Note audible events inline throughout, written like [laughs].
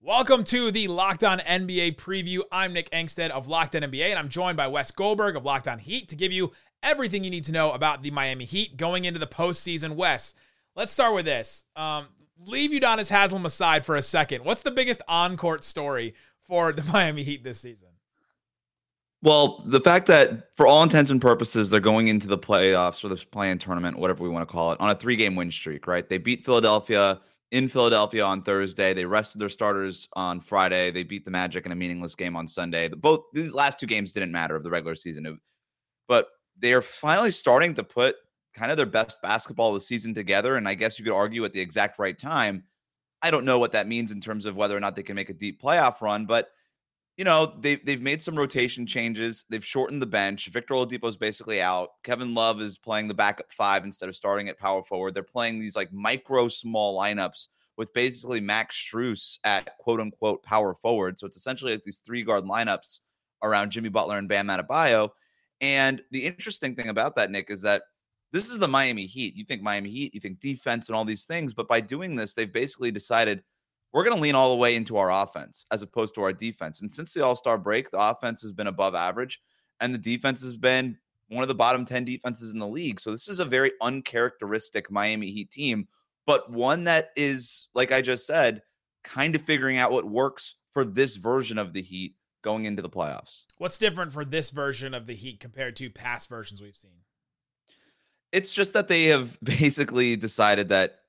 Welcome to the Locked On NBA preview. I'm Nick Angstadt of Locked On NBA, and I'm joined by Wes Goldberg of Locked On Heat to give you everything you need to know about the Miami Heat going into the postseason. Wes, let's start with this. Um, leave Udonis Haslem aside for a second. What's the biggest on-court story for the [laughs] Miami Heat this season? Well, the fact that for all intents and purposes, they're going into the playoffs or this play-in tournament, whatever we want to call it, on a three-game win streak, right? They beat Philadelphia in Philadelphia on Thursday. They rested their starters on Friday. They beat the Magic in a meaningless game on Sunday. Both these last two games didn't matter of the regular season, but they are finally starting to put kind of their best basketball of the season together. And I guess you could argue at the exact right time. I don't know what that means in terms of whether or not they can make a deep playoff run, but you know, they've they've made some rotation changes. They've shortened the bench. Victor Oladipo is basically out. Kevin Love is playing the backup five instead of starting at power forward. They're playing these like micro small lineups with basically Max Strus at quote unquote power forward. So it's essentially like these three guard lineups around Jimmy Butler and Bam Adebayo. And the interesting thing about that, Nick, is that this is the Miami Heat. You think Miami Heat, you think defense and all these things, but by doing this, they've basically decided – we're going to lean all the way into our offense as opposed to our defense. And since the All Star break, the offense has been above average, and the defense has been one of the bottom 10 defenses in the league. So this is a very uncharacteristic Miami Heat team, but one that is, like I just said, kind of figuring out what works for this version of the Heat going into the playoffs. What's different for this version of the Heat compared to past versions we've seen? It's just that they have [laughs] basically decided that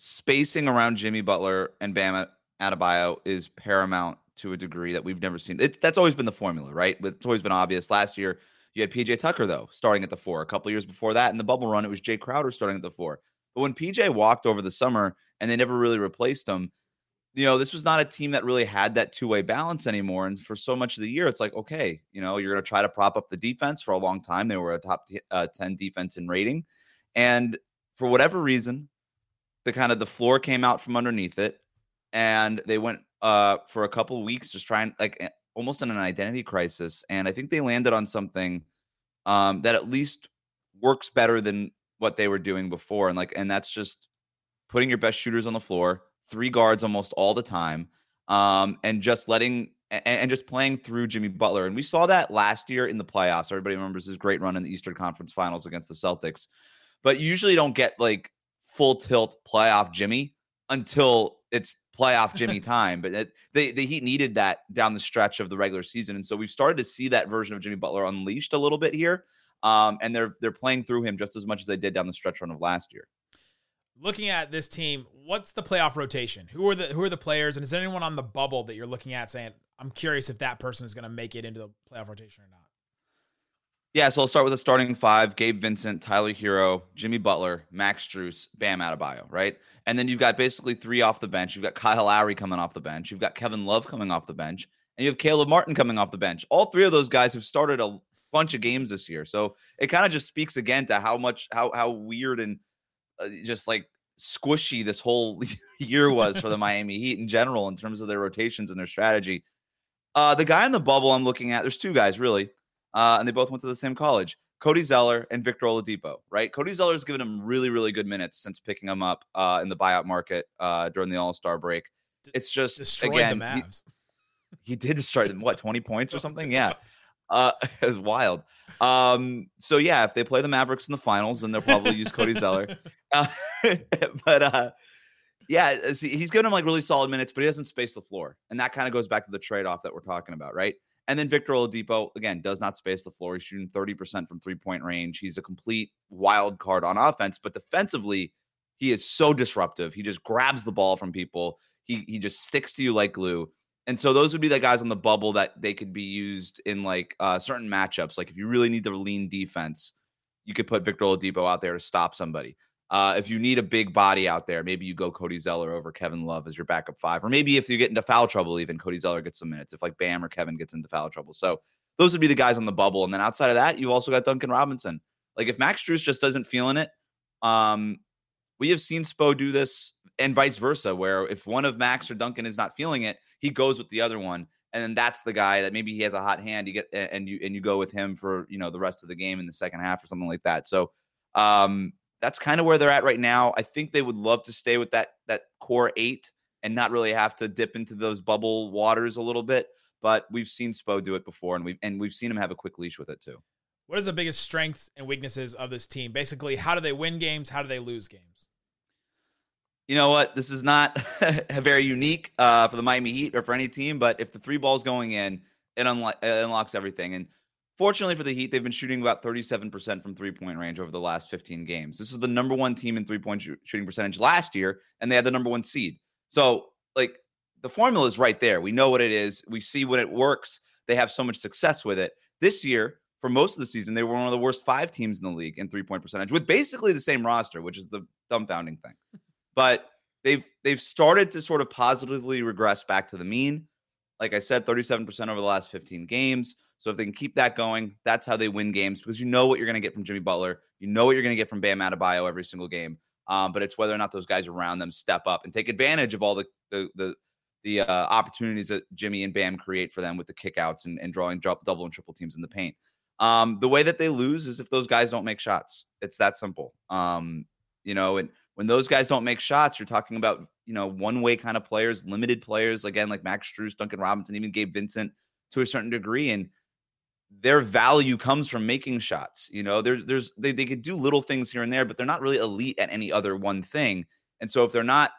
spacing around Jimmy Butler and Bam Adebayo is paramount to a degree that we've never seen. It's that's always been the formula, right? It's always been obvious. Last year, you had PJ Tucker though starting at the four. A couple years before that, in the bubble run, it was Jae Crowder starting at the four. But when PJ walked over the summer and they never really replaced him, you know, this was not a team that really had that two way balance anymore. And for so much of the year, it's like, okay, you know, you're going to try to prop up the defense for a long time. They were a top t- uh, 10 defense in rating. And for whatever reason, the kind of the floor came out from underneath it, and they went uh for a couple weeks just trying like almost in an identity crisis. And I think they landed on something um that at least works better than what they were doing before. And like, and that's just putting your best shooters on the floor, three guards almost all the time, um, and just letting and, and, just playing through Jimmy Butler. And we saw that last year in the playoffs. Everybody remembers his great run in the Eastern Conference Finals against the Celtics. But you usually don't get like full tilt playoff Jimmy until it's playoff Jimmy [laughs] time. But it, they, the Heat needed that down the stretch of the regular season, and so we've started to see that version of Jimmy Butler unleashed a little bit here. Um, and they're they're playing through him just as much as they did down the stretch run of last year. Looking at this team, what's the playoff rotation? Who are the who are the players, and is there anyone on the bubble that you're looking at saying, "I'm curious if that person is going to make it into the playoff rotation or not"? Yeah, so I'll start with a starting five: Gabe Vincent, Tyler Herro, Jimmy Butler, Max Strus, Bam Adebayo, right? And then you've got basically three off the bench. You've got Kyle Lowry coming off the bench. You've got Kevin Love coming off the bench, and you have Caleb Martin coming off the bench. All three of those guys have started a bunch of games this year, so it kind of just speaks again to how much how how weird and uh, just like squishy this whole [laughs] year was for the [laughs] Miami Heat in general in terms of their rotations and their strategy. Uh, the guy in the bubble I'm looking at, there's two guys really uh, and they both went to the same college. Cody Zeller and Victor Oladipo, right? Cody Zeller has given him really, really good minutes since picking him up uh, in the buyout market uh, during the All Star break. It's just Destroyed again, he, [laughs] he, did destroy them. What twenty points or [laughs] something? Yeah, uh, [laughs] it was wild. Um, so yeah, if they play the Mavericks in the finals, then they'll probably use Cody Zeller. Uh, but uh, yeah, he's given him like really solid minutes, but he doesn't space the floor, and that kind of goes back to the trade off that we're talking about, right? And then Victor Oladipo, again, does not space the floor. He's shooting 30% from three point range. He's a complete wild card on offense, but defensively, he is so disruptive. He just grabs the ball from people. He he just sticks to you like glue. And so those would be the guys on the bubble that they could be used in like uh, certain matchups. Like if you really need the lean defense, you could put Victor Oladipo out there to stop somebody. Uh, if you need a big body out there, maybe you go Cody Zeller over Kevin Love as your backup five, or maybe if you get into foul trouble, even Cody Zeller gets some minutes. If like Bam or Kevin gets into foul trouble, so those would be the guys on the bubble. And then outside of that, you've also got Duncan Robinson. Like if Max Strus just doesn't feeling it, um, we have seen Spo do this, and vice versa, where if one of Max or Duncan is not feeling it, he goes with the other one, and then that's the guy that maybe he has a hot hand. You get and you and you go with him for you know the rest of the game in the second half or something like that. So um, that's kind of where they're at right now. I think they would love to stay with that that core eight and not really have to dip into those bubble waters a little bit. But we've seen Spo do it before, and we've and we've seen him have a quick leash with it too. What is the biggest strengths and weaknesses of this team? Basically, how do they win games? How do they lose games? You know what? This is not [laughs] very unique uh, for the Miami Heat or for any team, but if the three balls going in, it, unlo- it unlocks everything. And Fortunately for the Heat, they've been shooting about 37% from three point range over the last 15 games. This is the number one team in three point shooting percentage last year, and they had the number one seed. So, like, the formula is right there. We know what it is, we see when it works. They have so much success with it. This year, for most of the season, they were one of the worst five teams in the league in three point percentage with basically the same roster, which is the dumbfounding thing. [laughs] But they've they've started to sort of positively regress back to the mean. Like I said, 37% over the last 15 games. So if they can keep that going, that's how they win games because you know what you're going to get from Jimmy Butler. You know what you're going to get from Bam Adebayo every single game. Um, but it's whether or not those guys around them step up and take advantage of all the the the, the uh, opportunities that Jimmy and Bam create for them with the kickouts and, and drawing double and triple teams in the paint. Um, the way that they lose is if those guys don't make shots. It's that simple. Um, you know, and when those guys don't make shots, you're talking about you know one way kind of players, limited players again like Max Strus, Duncan Robinson, even Gabe Vincent to a certain degree, and their value comes from making shots. You know, there's there's they, they could do little things here and there, but they're not really elite at any other one thing. And so if they're not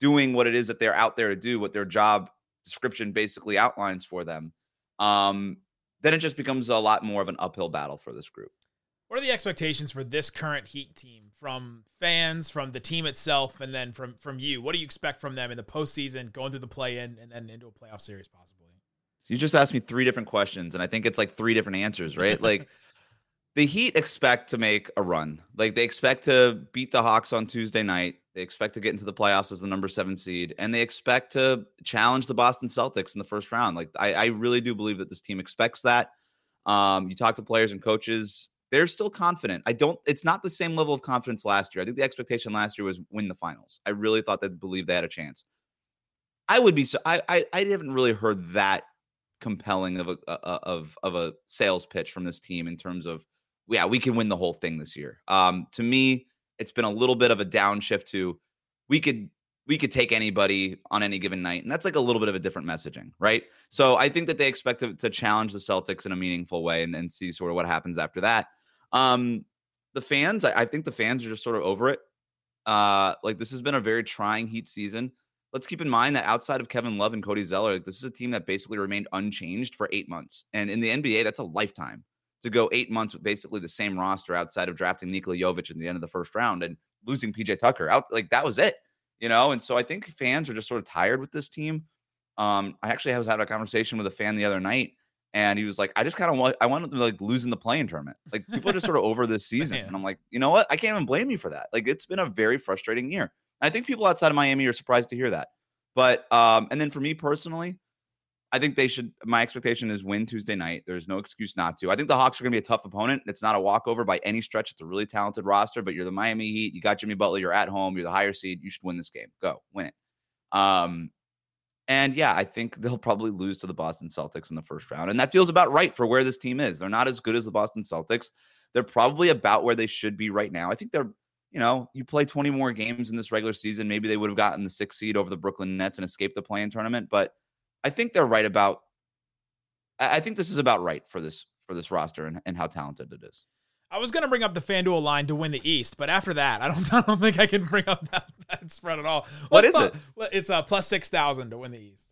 doing what it is that they're out there to do, what their job description basically outlines for them, um, then it just becomes a lot more of an uphill battle for this group. What are the expectations for this current Heat team from fans, from the team itself, and then from from you? What do you expect from them in the postseason, going through the play in, and then into a playoff series, possibly? You just asked me three different questions, and I think it's like three different answers, right? [laughs] like the Heat expect to make a run. Like they expect to beat the Hawks on Tuesday night. They expect to get into the playoffs as the number seven seed, and they expect to challenge the Boston Celtics in the first round. Like I, I really do believe that this team expects that. Um, you talk to players and coaches, they're still confident. I don't. It's not the same level of confidence last year. I think the expectation last year was win the finals. I really thought they believed they had a chance. I would be so. I, I I haven't really heard that compelling of a, of of a sales pitch from this team in terms of yeah we can win the whole thing this year. Um, to me, it's been a little bit of a downshift to we could we could take anybody on any given night, and that's like a little bit of a different messaging, right? So I think that they expect to, to challenge the Celtics in a meaningful way and, and see sort of what happens after that. Um, the fans, I, I think the fans are just sort of over it. Uh, like this has been a very trying Heat season let's keep in mind that outside of Kevin Love and Cody Zeller, like, this is a team that basically remained unchanged for eight months. And in the NBA, that's a lifetime to go eight months with basically the same roster outside of drafting Nikola Jovic in the end of the first round and losing PJ Tucker out. Like that was it, you know? And so I think fans are just sort of tired with this team. Um, I actually was having a conversation with a fan the other night and he was like, I just kind of want, I wanted them to like losing the playing tournament. Like people are just sort of over this [laughs] season. And I'm like, you know what? I can't even blame you for that. Like it's been a very frustrating year. I think people outside of Miami are surprised to hear that. But um, and then for me personally, I think they should. My expectation is win Tuesday night. There's no excuse not to. I think the Hawks are going to be a tough opponent. It's not a walkover by any stretch. It's a really talented roster, but you're the Miami Heat. You got Jimmy Butler. You're at home. You're the higher seed. You should win this game. Go win it. Um, and yeah, I think they'll probably lose to the Boston Celtics in the first round, and that feels about right for where this team is. They're not as good as the Boston Celtics. They're probably about where they should be right now. I think they're you know, you play 20 more games in this regular season, maybe they would have gotten the sixth seed over the Brooklyn Nets and escaped the play-in tournament. But I think they're right about. I think this is about right for this for this roster and, and how talented it is. I was gonna bring up the FanDuel line to win the East, but after that, I don't, [laughs] I don't think I can bring up that, that spread at all. What Let's is it? It's a uh, plus six thousand to win the East.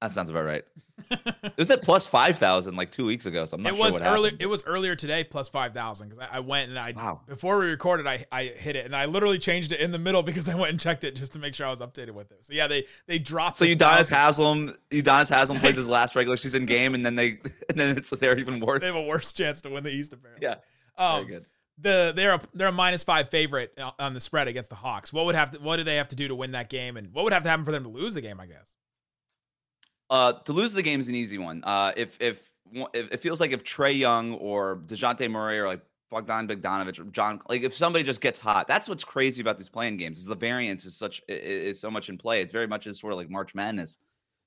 That sounds about right. [laughs] it was at plus five thousand like two weeks ago, so I'm not it sure was earlier. It was earlier today, plus five thousand because I, I, went and I wow. before we recorded, I I hit it and I literally changed it in the middle [laughs] because I went and checked it just to make sure I was updated with it. So yeah, they they dropped. So Udonis Haslem, Udonis Haslem plays his [laughs] last regular season game, and then they and then it's they're even worse. They have a worse chance to win the East apparently. Yeah, um, very good. The they're a they're a minus five favorite on the spread against the Hawks. What would have to, what do they have to do to win that game, and what would have to happen for them to lose the game? I guess. Uh, to lose the game is an easy one. Uh, if if it feels like if Trae Young or Dejounte Murray or like Bogdan Bogdanovich or John, like if somebody just gets hot, that's what's crazy about these playing games is the variance is such is so much in play. It's very much is sort of like March Madness.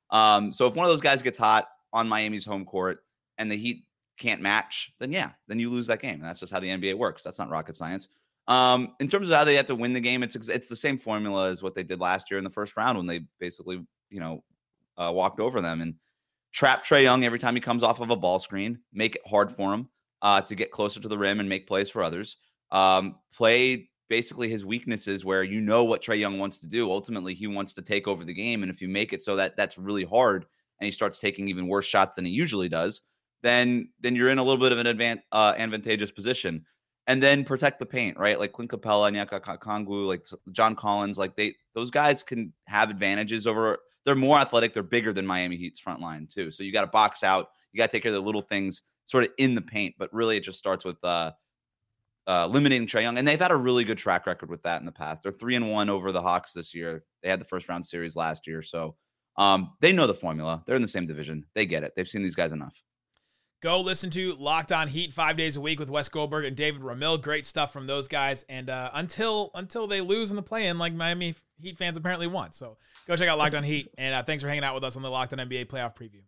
Um, so if one of those guys gets hot on Miami's home court and the Heat can't match, then yeah, then you lose that game. And that's just how the NBA works. That's not rocket science. Um, in terms of how they have to win the game, it's it's the same formula as what they did last year in the first round when they basically, you know, uh, walked over them and trap Trae Young every time he comes off of a ball screen, make it hard for him uh, to get closer to the rim and make plays for others. Um, play basically his weaknesses where you know what Trae Young wants to do. Ultimately, he wants to take over the game, and if you make it so that that's really hard, and he starts taking even worse shots than he usually does, then then you're in a little bit of an advan- uh, advantageous position. And then protect the paint, right? Like Clint Capela, Onyeka Okongwu, like John Collins, like they those guys can have advantages over. They're more athletic. They're bigger than Miami Heat's front line too. So you got to box out. You got to take care of the little things, sort of in the paint. But really, it just starts with uh, uh, eliminating Trae Young, and they've had a really good track record with that in the past. They're three and one over the Hawks this year. They had the first round series last year, so um, they know the formula. They're in the same division. They get it. They've seen these guys enough. Go listen to Locked On Heat five days a week with Wes Goldberg and David Ramil. Great stuff from those guys. And uh, until until they lose in the play-in, like Miami Heat fans apparently want. So go check out Locked On Heat. And uh, thanks for hanging out with us on the Locked On NBA playoff preview.